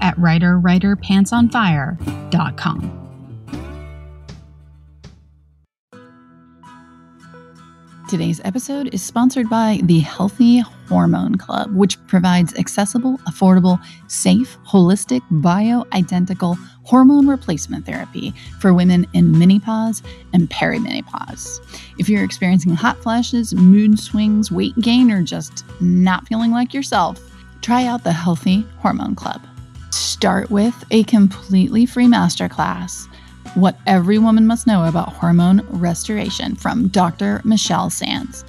at writerwriterpantsonfire.com. Today's episode is sponsored by the Healthy Hormone Club, which provides accessible, affordable, safe, holistic, bioidentical hormone replacement therapy for women in menopause and perimenopause. If you're experiencing hot flashes, mood swings, weight gain, or just not feeling like yourself, try out the Healthy Hormone Club. Start with a completely free masterclass what every woman must know about hormone restoration from Dr. Michelle Sands.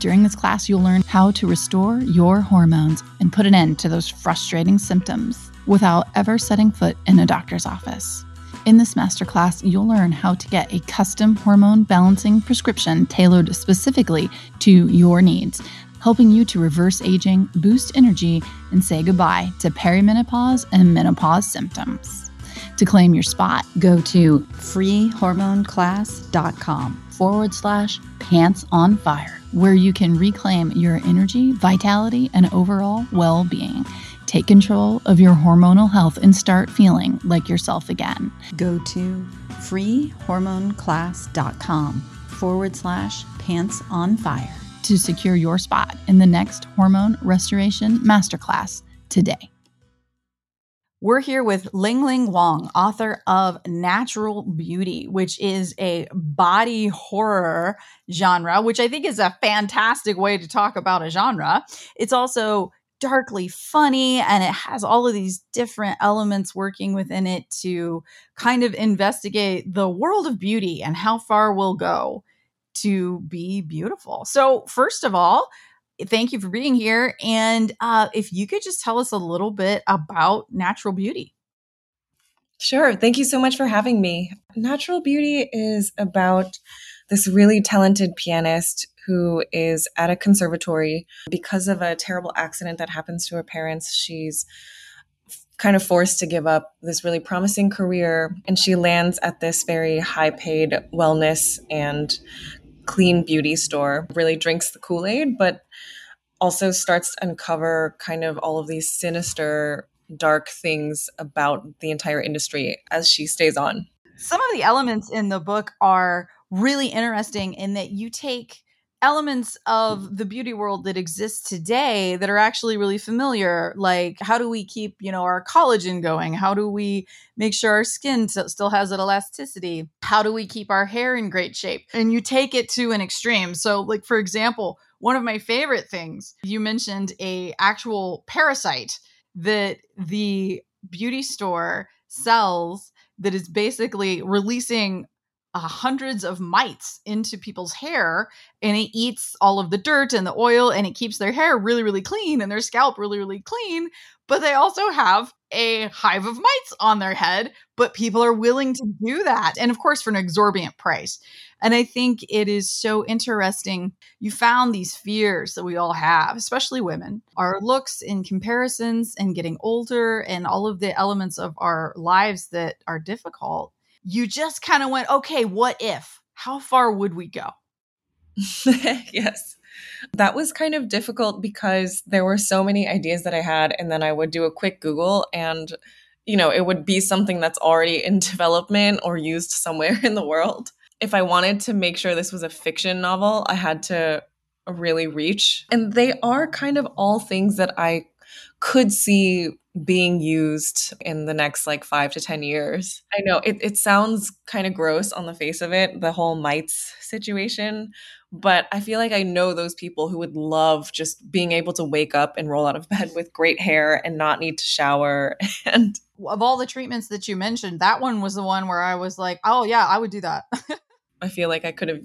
During this class, you'll learn how to restore your hormones and put an end to those frustrating symptoms without ever setting foot in a doctor's office. In this masterclass, you'll learn how to get a custom hormone balancing prescription tailored specifically to your needs, helping you to reverse aging, boost energy, and say goodbye to perimenopause and menopause symptoms. To claim your spot, go to freehormoneclass.com forward slash pants on fire, where you can reclaim your energy, vitality, and overall well being. Take control of your hormonal health and start feeling like yourself again. Go to freehormoneclass.com forward slash pants on fire to secure your spot in the next hormone restoration masterclass today. We're here with Ling Ling Huang, author of Natural Beauty, which is a body horror genre, which I think is a fantastic way to talk about a genre. It's also darkly funny and it has all of these different elements working within it to kind of investigate the world of beauty and how far we'll go to be beautiful. So, first of all, thank you for being here. And uh, if you could just tell us a little bit about natural beauty. Sure. Thank you so much for having me. Natural Beauty is about this really talented pianist who is at a conservatory because of a terrible accident that happens to her parents. She's kind of forced to give up this really promising career and she lands at this very high paid wellness and clean beauty store really drinks the kool-aid but also starts to uncover kind of all of these sinister, dark things about the entire industry as she stays on. Some of the elements in the book are really interesting in that you take elements of the beauty world that exists today that are actually really familiar like how do we keep you know our collagen going? How do we make sure our skin still has that elasticity? How do we keep our hair in great shape? And you take it to an extreme. So like for example one of my favorite things you mentioned a actual parasite that the beauty store sells that is basically releasing uh, hundreds of mites into people's hair and it eats all of the dirt and the oil and it keeps their hair really really clean and their scalp really really clean but they also have a hive of mites on their head but people are willing to do that and of course for an exorbitant price. And i think it is so interesting you found these fears that we all have especially women. Our looks in comparisons and getting older and all of the elements of our lives that are difficult you just kind of went, okay, what if? How far would we go? yes. That was kind of difficult because there were so many ideas that I had, and then I would do a quick Google and you know, it would be something that's already in development or used somewhere in the world. If I wanted to make sure this was a fiction novel, I had to really reach. And they are kind of all things that I could see being used in the next like five to 10 years. I know it, it sounds kind of gross on the face of it, the whole mites situation, but I feel like I know those people who would love just being able to wake up and roll out of bed with great hair and not need to shower. And of all the treatments that you mentioned, that one was the one where I was like, oh, yeah, I would do that. I feel like I could have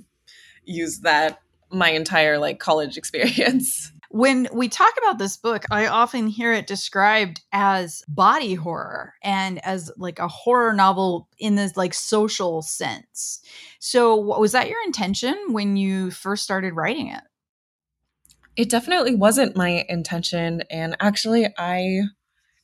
used that my entire like college experience. When we talk about this book, I often hear it described as body horror and as like a horror novel in this like social sense. So, was that your intention when you first started writing it? It definitely wasn't my intention. And actually, I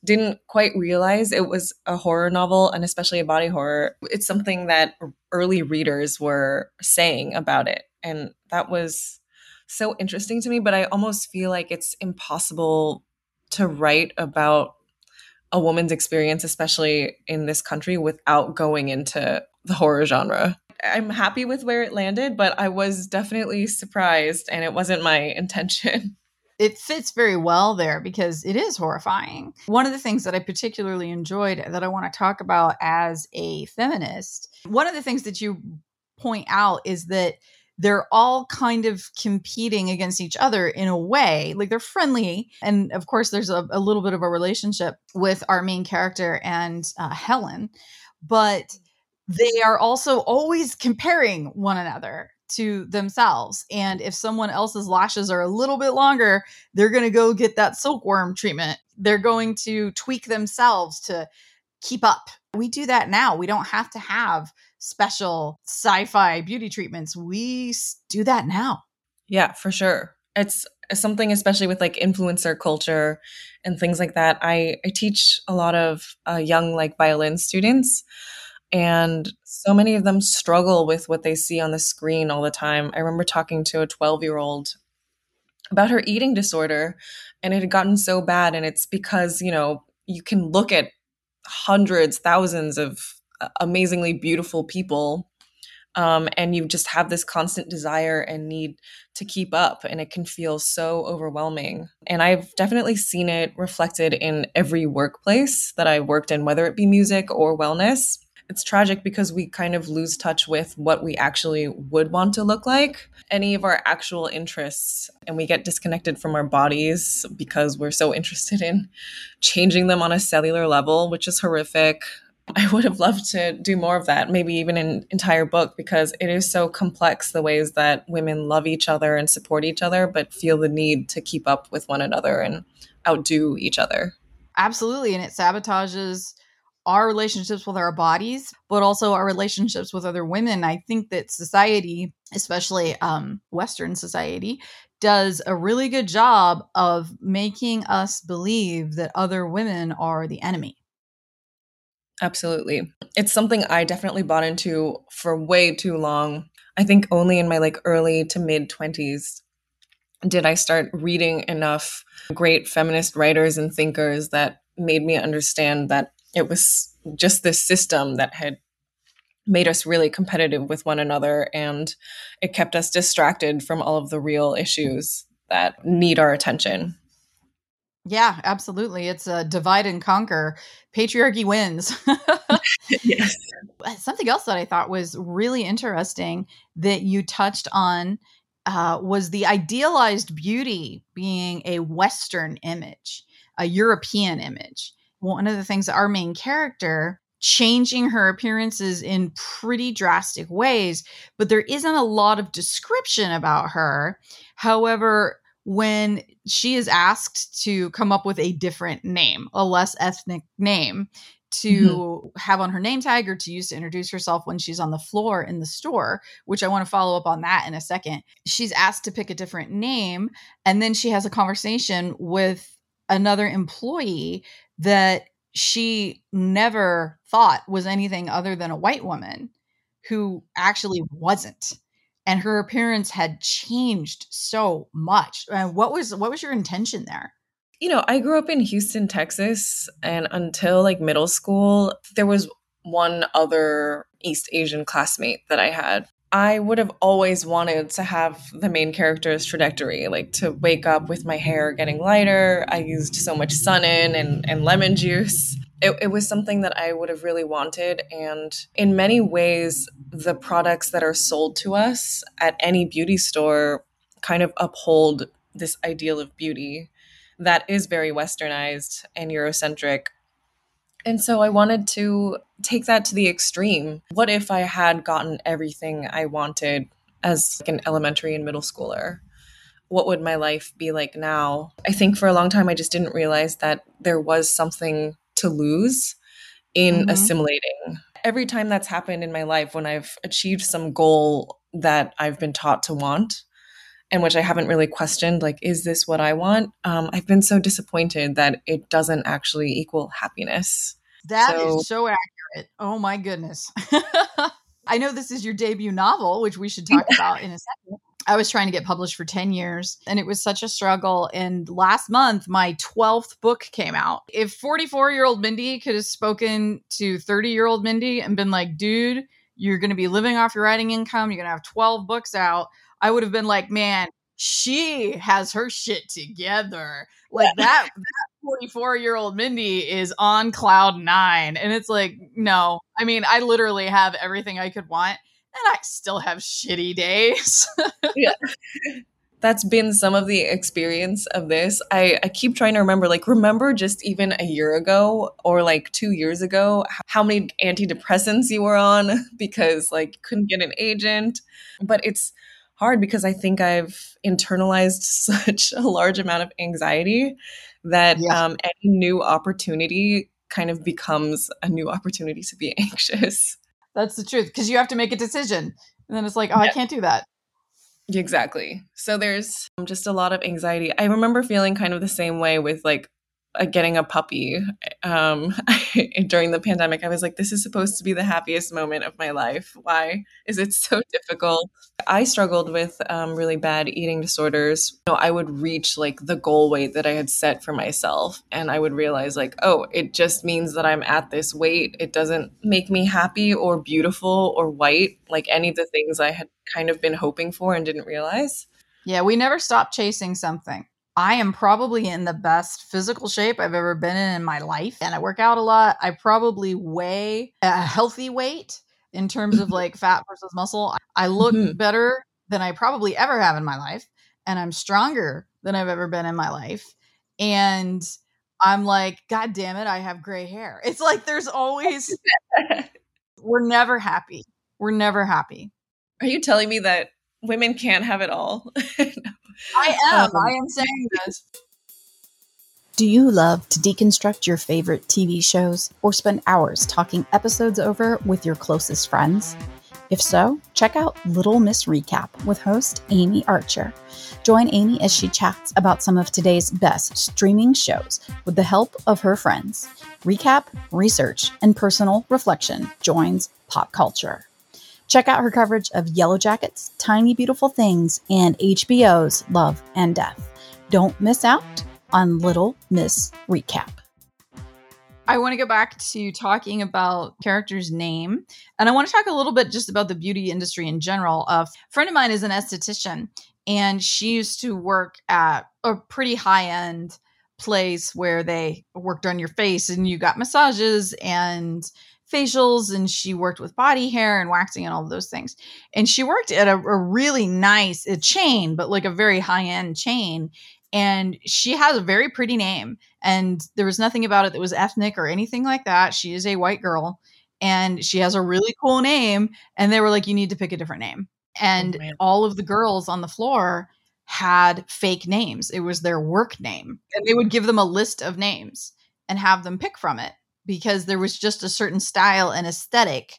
didn't quite realize it was a horror novel and especially a body horror. It's something that early readers were saying about it. And that was so interesting to me, but I almost feel like it's impossible to write about a woman's experience, especially in this country, without going into the horror genre. I'm happy with where it landed, but I was definitely surprised and it wasn't my intention. It fits very well there because it is horrifying. One of the things that I particularly enjoyed that I want to talk about as a feminist, one of the things that you point out is that they're all kind of competing against each other in a way. Like they're friendly. And of course, there's a, a little bit of a relationship with our main character and uh, Helen, but they are also always comparing one another to themselves. And if someone else's lashes are a little bit longer, they're going to go get that silkworm treatment. They're going to tweak themselves to keep up. We do that now. We don't have to have special sci-fi beauty treatments. We do that now. Yeah, for sure. It's something especially with like influencer culture and things like that. I I teach a lot of uh, young like violin students and so many of them struggle with what they see on the screen all the time. I remember talking to a 12-year-old about her eating disorder and it had gotten so bad and it's because, you know, you can look at hundreds, thousands of amazingly beautiful people um, and you just have this constant desire and need to keep up and it can feel so overwhelming. And i've definitely seen it reflected in every workplace that i've worked in whether it be music or wellness. It's tragic because we kind of lose touch with what we actually would want to look like, any of our actual interests, and we get disconnected from our bodies because we're so interested in changing them on a cellular level, which is horrific. I would have loved to do more of that, maybe even an entire book, because it is so complex the ways that women love each other and support each other, but feel the need to keep up with one another and outdo each other. Absolutely. And it sabotages our relationships with our bodies, but also our relationships with other women. I think that society, especially um, Western society, does a really good job of making us believe that other women are the enemy. Absolutely. It's something I definitely bought into for way too long. I think only in my like early to mid 20s did I start reading enough great feminist writers and thinkers that made me understand that it was just this system that had made us really competitive with one another and it kept us distracted from all of the real issues that need our attention. Yeah, absolutely. It's a divide and conquer. Patriarchy wins. yes. Something else that I thought was really interesting that you touched on uh, was the idealized beauty being a Western image, a European image. One of the things that our main character changing her appearances in pretty drastic ways, but there isn't a lot of description about her. However, when she is asked to come up with a different name, a less ethnic name to mm-hmm. have on her name tag or to use to introduce herself when she's on the floor in the store, which I want to follow up on that in a second. She's asked to pick a different name and then she has a conversation with another employee that she never thought was anything other than a white woman who actually wasn't and her appearance had changed so much. Uh, what was what was your intention there? You know, I grew up in Houston, Texas, and until like middle school, there was one other East Asian classmate that I had. I would have always wanted to have the main character's trajectory, like to wake up with my hair getting lighter. I used so much Sun-In and, and lemon juice it, it was something that I would have really wanted. And in many ways, the products that are sold to us at any beauty store kind of uphold this ideal of beauty that is very westernized and Eurocentric. And so I wanted to take that to the extreme. What if I had gotten everything I wanted as like an elementary and middle schooler? what would my life be like now? I think for a long time, I just didn't realize that there was something to lose in mm-hmm. assimilating. Every time that's happened in my life, when I've achieved some goal that I've been taught to want, and which I haven't really questioned, like, is this what I want? Um, I've been so disappointed that it doesn't actually equal happiness. That so, is so accurate. Oh my goodness. I know this is your debut novel, which we should talk about in a second. I was trying to get published for 10 years and it was such a struggle. And last month, my 12th book came out. If 44 year old Mindy could have spoken to 30 year old Mindy and been like, dude, you're going to be living off your writing income, you're going to have 12 books out, I would have been like, man, she has her shit together. Like that, that 44 year old Mindy is on cloud nine. And it's like, no, I mean, I literally have everything I could want I still have shitty days. yeah. That's been some of the experience of this. I, I keep trying to remember, like, remember just even a year ago or like two years ago, how many antidepressants you were on because, like, couldn't get an agent. But it's hard because I think I've internalized such a large amount of anxiety that yeah. um, any new opportunity kind of becomes a new opportunity to be anxious. That's the truth because you have to make a decision. And then it's like, oh, yeah. I can't do that. Exactly. So there's um, just a lot of anxiety. I remember feeling kind of the same way with like getting a puppy um, during the pandemic. I was like, this is supposed to be the happiest moment of my life. Why is it so difficult? I struggled with um, really bad eating disorders. You know, I would reach like the goal weight that I had set for myself, and I would realize, like, oh, it just means that I'm at this weight. It doesn't make me happy or beautiful or white, like any of the things I had kind of been hoping for and didn't realize. Yeah, we never stop chasing something. I am probably in the best physical shape I've ever been in in my life. And I work out a lot. I probably weigh a healthy weight in terms of like fat versus muscle. I look mm-hmm. better than I probably ever have in my life. And I'm stronger than I've ever been in my life. And I'm like, God damn it, I have gray hair. It's like there's always, we're never happy. We're never happy. Are you telling me that women can't have it all? I am. Um, I am saying this. Do you love to deconstruct your favorite TV shows or spend hours talking episodes over with your closest friends? If so, check out Little Miss Recap with host Amy Archer. Join Amy as she chats about some of today's best streaming shows with the help of her friends. Recap, research, and personal reflection joins pop culture. Check out her coverage of Yellowjackets, Tiny Beautiful Things, and HBO's Love and Death. Don't miss out on Little Miss Recap. I want to go back to talking about character's name. And I want to talk a little bit just about the beauty industry in general. a friend of mine is an esthetician, and she used to work at a pretty high end place where they worked on your face and you got massages and facials and she worked with body hair and waxing and all of those things. And she worked at a, a really nice a chain, but like a very high end chain. And she has a very pretty name. And there was nothing about it that was ethnic or anything like that. She is a white girl and she has a really cool name. And they were like, you need to pick a different name. Oh, and oh, all of the girls on the floor had fake names. It was their work name. And they would give them a list of names and have them pick from it because there was just a certain style and aesthetic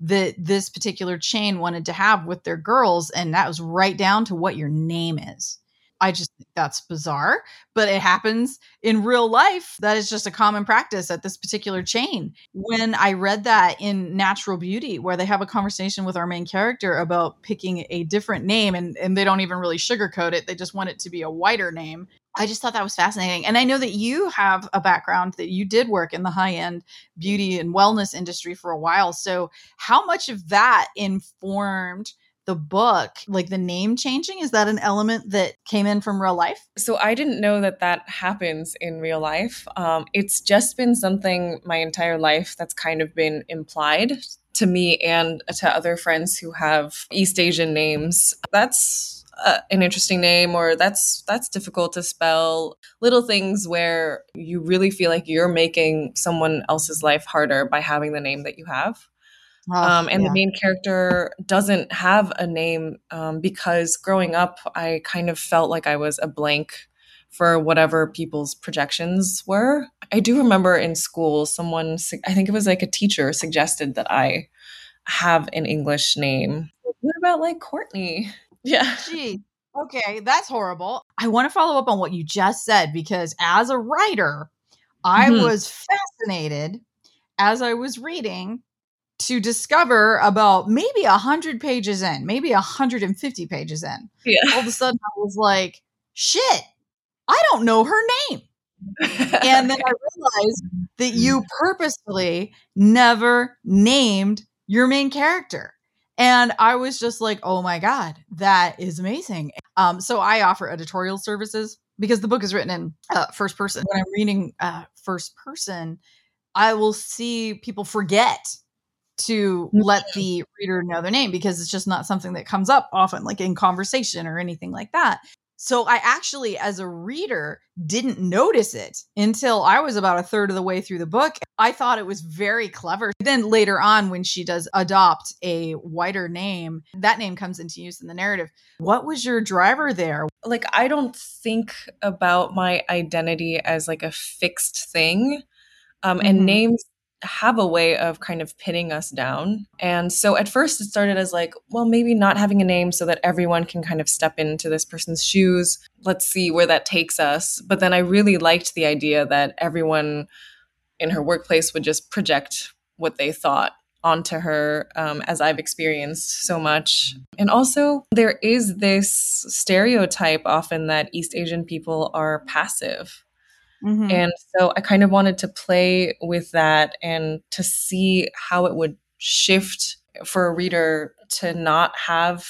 that this particular chain wanted to have with their girls and that was right down to what your name is. I just think that's bizarre but it happens in real life. That is just a common practice at this particular chain. When i read that in natural beauty where they have a conversation with our main character about picking a different name and, and they don't even really sugarcoat it they just want it to be a whiter name I just thought that was fascinating. And I know that you have a background that you did work in the high end beauty and wellness industry for a while. So, how much of that informed the book, like the name changing? Is that an element that came in from real life? So, I didn't know that that happens in real life. Um, it's just been something my entire life that's kind of been implied to me and to other friends who have East Asian names. That's uh, an interesting name or that's that's difficult to spell little things where you really feel like you're making someone else's life harder by having the name that you have Oh, um, and yeah. the main character doesn't have a name um, because growing up, I kind of felt like I was a blank for whatever people's projections were. I do remember in school, someone, I think it was like a teacher, suggested that I have an English name. What about like Courtney? Yeah. Gee, okay, that's horrible. I want to follow up on what you just said because as a writer, I mm-hmm. was fascinated as I was reading to discover about maybe 100 pages in, maybe 150 pages in. Yeah. All of a sudden, I was like, shit, I don't know her name. and then I realized that you purposefully never named your main character. And I was just like, oh my God, that is amazing. Um, so I offer editorial services because the book is written in uh, first person. When I'm reading uh, first person, I will see people forget to let mm-hmm. the reader know their name because it's just not something that comes up often, like in conversation or anything like that. So I actually, as a reader, didn't notice it until I was about a third of the way through the book. I thought it was very clever. Then later on, when she does adopt a whiter name, that name comes into use in the narrative. What was your driver there? Like, I don't think about my identity as like a fixed thing. Um, mm-hmm. And names have a way of kind of pinning us down. And so at first it started as like, well, maybe not having a name so that everyone can kind of step into this person's shoes. Let's see where that takes us. But then I really liked the idea that everyone in her workplace would just project what they thought onto her um, as I've experienced so much. And also, there is this stereotype often that East Asian people are passive Mm-hmm. And so I kind of wanted to play with that and to see how it would shift for a reader to not have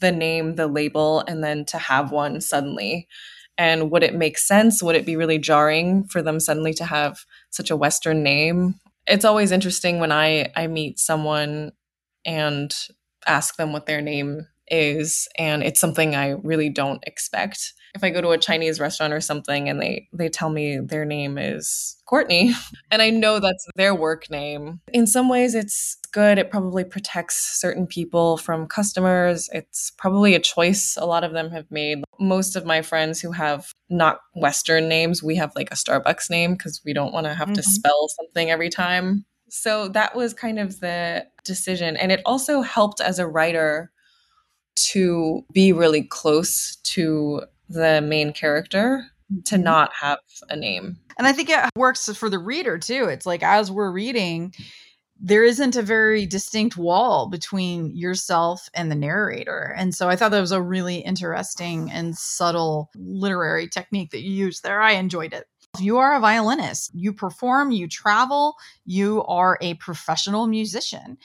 the name, the label, and then to have one suddenly. And would it make sense? Would it be really jarring for them suddenly to have such a Western name? It's always interesting when I, I meet someone and ask them what their name is, and it's something I really don't expect if I go to a Chinese restaurant or something and they they tell me their name is Courtney and I know that's their work name. In some ways it's good. It probably protects certain people from customers. It's probably a choice a lot of them have made. Most of my friends who have not western names, we have like a Starbucks name cuz we don't want to have mm-hmm. to spell something every time. So that was kind of the decision and it also helped as a writer to be really close to the main character to mm-hmm. not have a name. And I think it works for the reader too. It's like as we're reading, there isn't a very distinct wall between yourself and the narrator. And so I thought that was a really interesting and subtle literary technique that you used there. I enjoyed it. You are a violinist, you perform, you travel, you are a professional musician.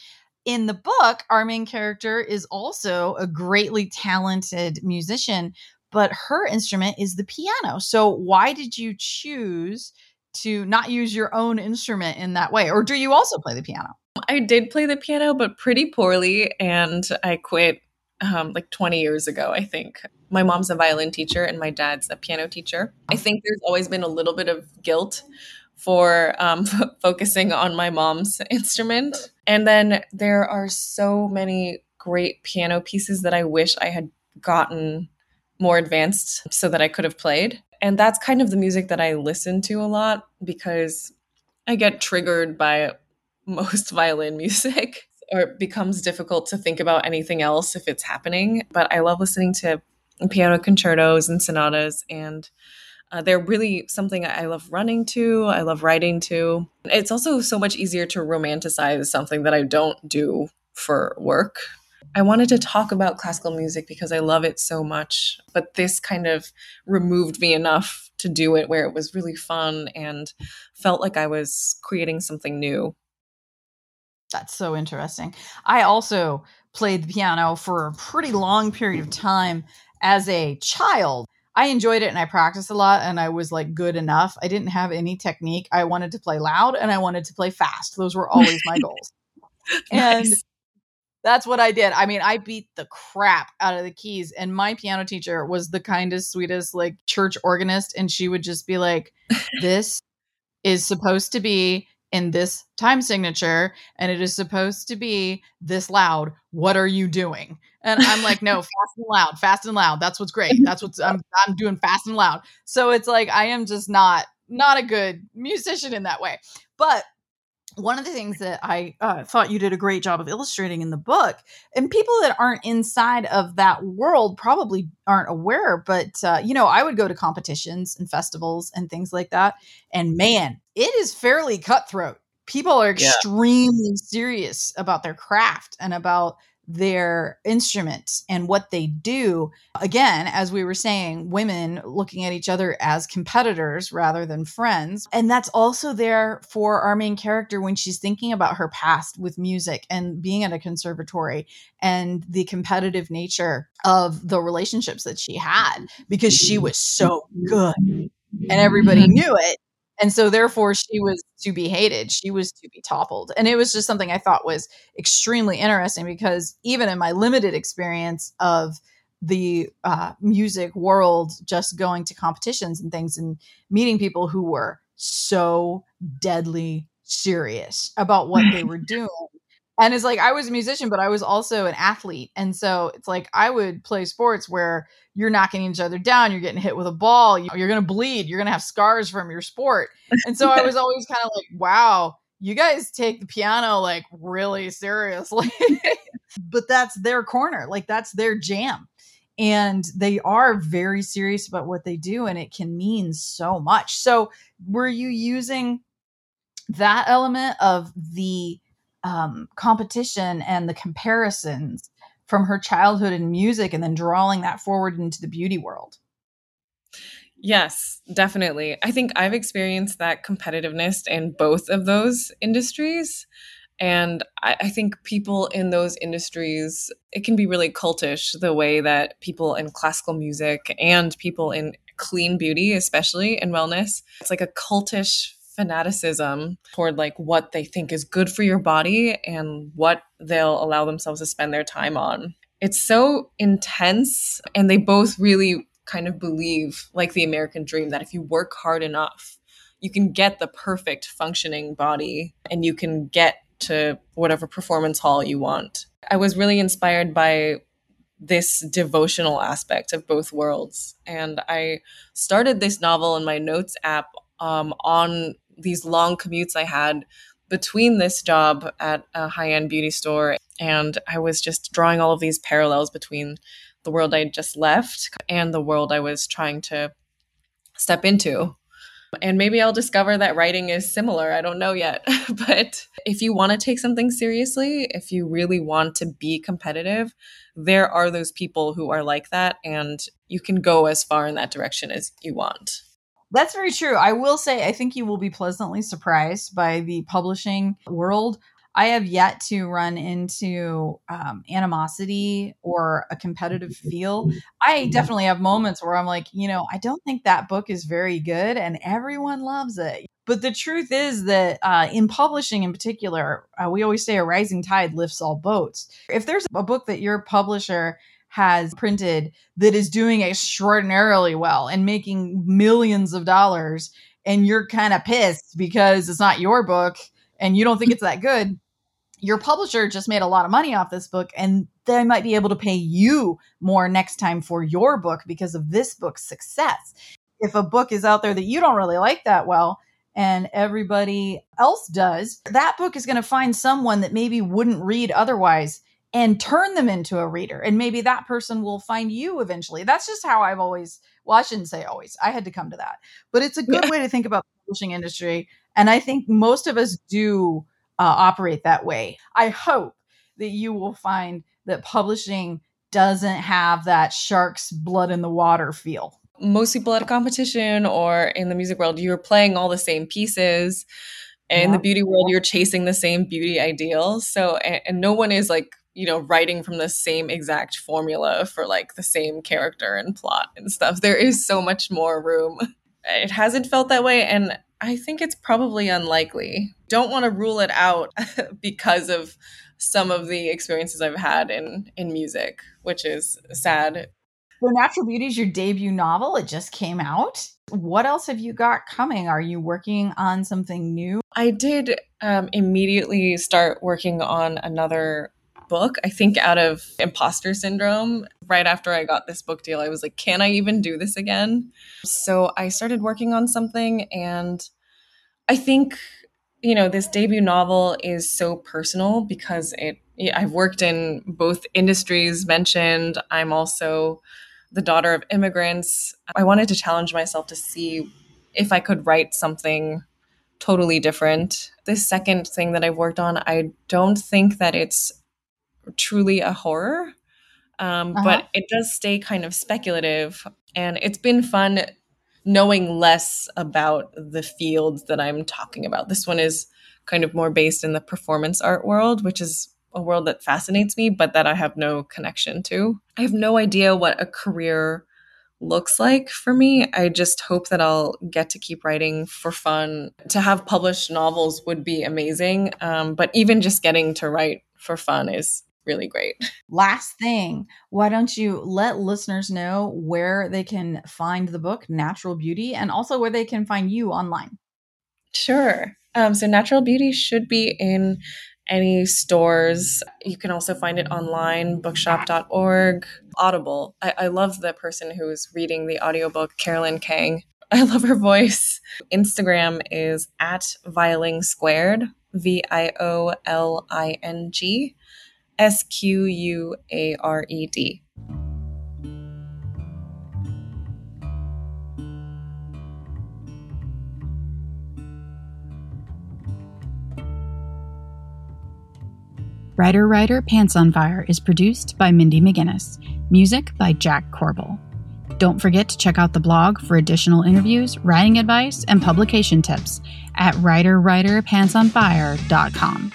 In the book, our main character is also a greatly talented musician, but her instrument is the piano. So why did you choose to not use your own instrument in that way? Or do you also play the piano? I did play the piano, but pretty poorly. And I quit um, like 20 years ago, I think. My mom's a violin teacher and my dad's a piano teacher. I think there's always been a little bit of guilt for um, f- focusing on my mom's instrument. And then there are so many great piano pieces that I wish I had gotten more advanced so that I could have played. And that's kind of the music that I listen to a lot because I get triggered by most violin music or it becomes difficult to think about anything else if it's happening. But I love listening to piano concertos and sonatas and uh, they're really something I love running to. I love writing to. It's also so much easier to romanticize something that I don't do for work I wanted to talk about classical music because I love it so much, but this kind of removed me enough to do it where it was really fun and felt like I was creating something new. That's so interesting. I also played the piano for a pretty long period of time as a child. I enjoyed it and I practiced a lot and I was like good enough. I didn't have any technique. I wanted to play loud and I wanted to play fast. Those were always my goals. nice. And that's what I did. I mean, I beat the crap out of the keys. And my piano teacher was the kindest, sweetest, like church organist. And she would just be like, This is supposed to be in this time signature and it is supposed to be this loud. What are you doing? And I'm like, no, fast and loud, fast and loud. That's what's great. That's what's I'm I'm doing fast and loud. So it's like I am just not not a good musician in that way. But one of the things that I uh, thought you did a great job of illustrating in the book, and people that aren't inside of that world probably aren't aware, but uh, you know, I would go to competitions and festivals and things like that, and man, it is fairly cutthroat. People are extremely yeah. serious about their craft and about their instruments and what they do. Again, as we were saying, women looking at each other as competitors rather than friends. And that's also there for our main character when she's thinking about her past with music and being at a conservatory and the competitive nature of the relationships that she had because she was so good and everybody mm-hmm. knew it and so therefore she was to be hated she was to be toppled. And it was just something i thought was extremely interesting because even in my limited experience of the uh, music world just going to competitions and things and meeting people who were so deadly serious about what they were doing and it's like I was a musician, but I was also an athlete. And so it's like I would play sports where you're knocking each other down, you're getting hit with a ball, you're going to bleed, you're going to have scars from your sport. And so I was always kind of like, wow, you guys take the piano like really seriously. but that's their corner, like that's their jam. And they are very serious about what they do, and it can mean so much. So, were you using that element of the um, competition and the comparisons from her childhood in music and then drawing that forward into the beauty world. Yes, definitely. I think I've experienced that competitiveness in both of those industries. And I, I, think people in those industries, it can be really cultish the way that people in classical music and people in clean beauty, especially in wellness, it's like a cultish fanaticism toward like what they think is good for your body and what they'll allow themselves to spend their time on. It's so intense and they both really kind of believe like the American dream that if you work hard enough, you can get the perfect functioning body and you can get to whatever performance hall you want. I was really inspired by this devotional aspect of both worlds. And I started this novel in my notes app um, on these long commutes I had between this job at a high end beauty store and I was just drawing all of these parallels between the world I had just left and the world I was trying to step into. And maybe I'll discover that writing is similar. I don't know yet. but if you want to take something seriously, if you really want to be competitive, there are those people who are like that, and you can go as far in that direction as you want. That's very true. I will say, I think you will be pleasantly surprised by the publishing world. I have yet to run into um, animosity or a competitive feel. I definitely have moments where I'm like, you know, I don't think that book is very good and everyone loves it. But the truth is that uh, in publishing in particular, uh, we always say a rising tide lifts all boats. If there's a book that your publisher has printed that is doing extraordinarily well and making millions of dollars and you're kind of pissed because it's not your book and you don't think it's that good your publisher just made a lot of money off this book and they might be able to pay you more next time for your book because of this book's success. If a book is out there that you don't really like that well and everybody else does that book is going to find someone that maybe wouldn't read otherwise and turn them into a reader. And maybe that person will find you eventually. That's just how I've always, well, I shouldn't say always. I had to come to that. But it's a good yeah. way to think about the publishing industry. And I think most of us do uh, operate that way. I hope that you will find that publishing doesn't have that shark's blood in the water feel. Most people at a competition or in the music world, you're playing all the same pieces. In yeah. the beauty world, you're chasing the same beauty ideals. So, and, and no one is like you know, writing from the same exact formula for like the same character and plot and stuff. There is so much more room. It hasn't felt that way. And I think it's probably unlikely. Don't want to rule it out because of some of the experiences I've had in in music, which is sad. So Natural Beauty is your debut novel. It just came out. What else have you got coming? Are you working on something new? I did um, immediately start working on another book. I think out of imposter syndrome, right after I got this book deal, I was like, can I even do this again? So I started working on something. And I think, you know, this debut novel is so personal because it, I've worked in both industries mentioned. I'm also the daughter of immigrants. I wanted to challenge myself to see if I could write something totally different. This second thing that I've worked on, I don't think that it's truly a horror, um, uh-huh. but it does stay kind of speculative. And it's been fun knowing less about the field that I'm talking about. This one is kind of more based in the performance art world, which is a world that fascinates me, but that I have no connection to. I have no idea what a career looks like for me. I just hope that I'll get to keep writing for fun. To have published novels would be amazing, um, but even just getting to write for fun is really great. Last thing, why don't you let listeners know where they can find the book, Natural Beauty, and also where they can find you online? Sure. Um, so, Natural Beauty should be in any stores. You can also find it online, bookshop.org, Audible. I, I love the person who's reading the audiobook, Carolyn Kang. I love her voice. Instagram is at Violing Squared, V I O L I N G S Q U A R E D. Writer Writer Pants on Fire is produced by Mindy McGinnis, music by Jack Corbel. Don't forget to check out the blog for additional interviews, writing advice, and publication tips at writerwriterpantsonfire.com.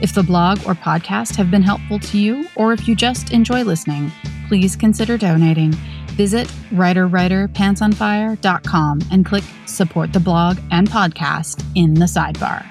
If the blog or podcast have been helpful to you, or if you just enjoy listening, please consider donating. Visit writerwriterpantsonfire.com and click support the blog and podcast in the sidebar.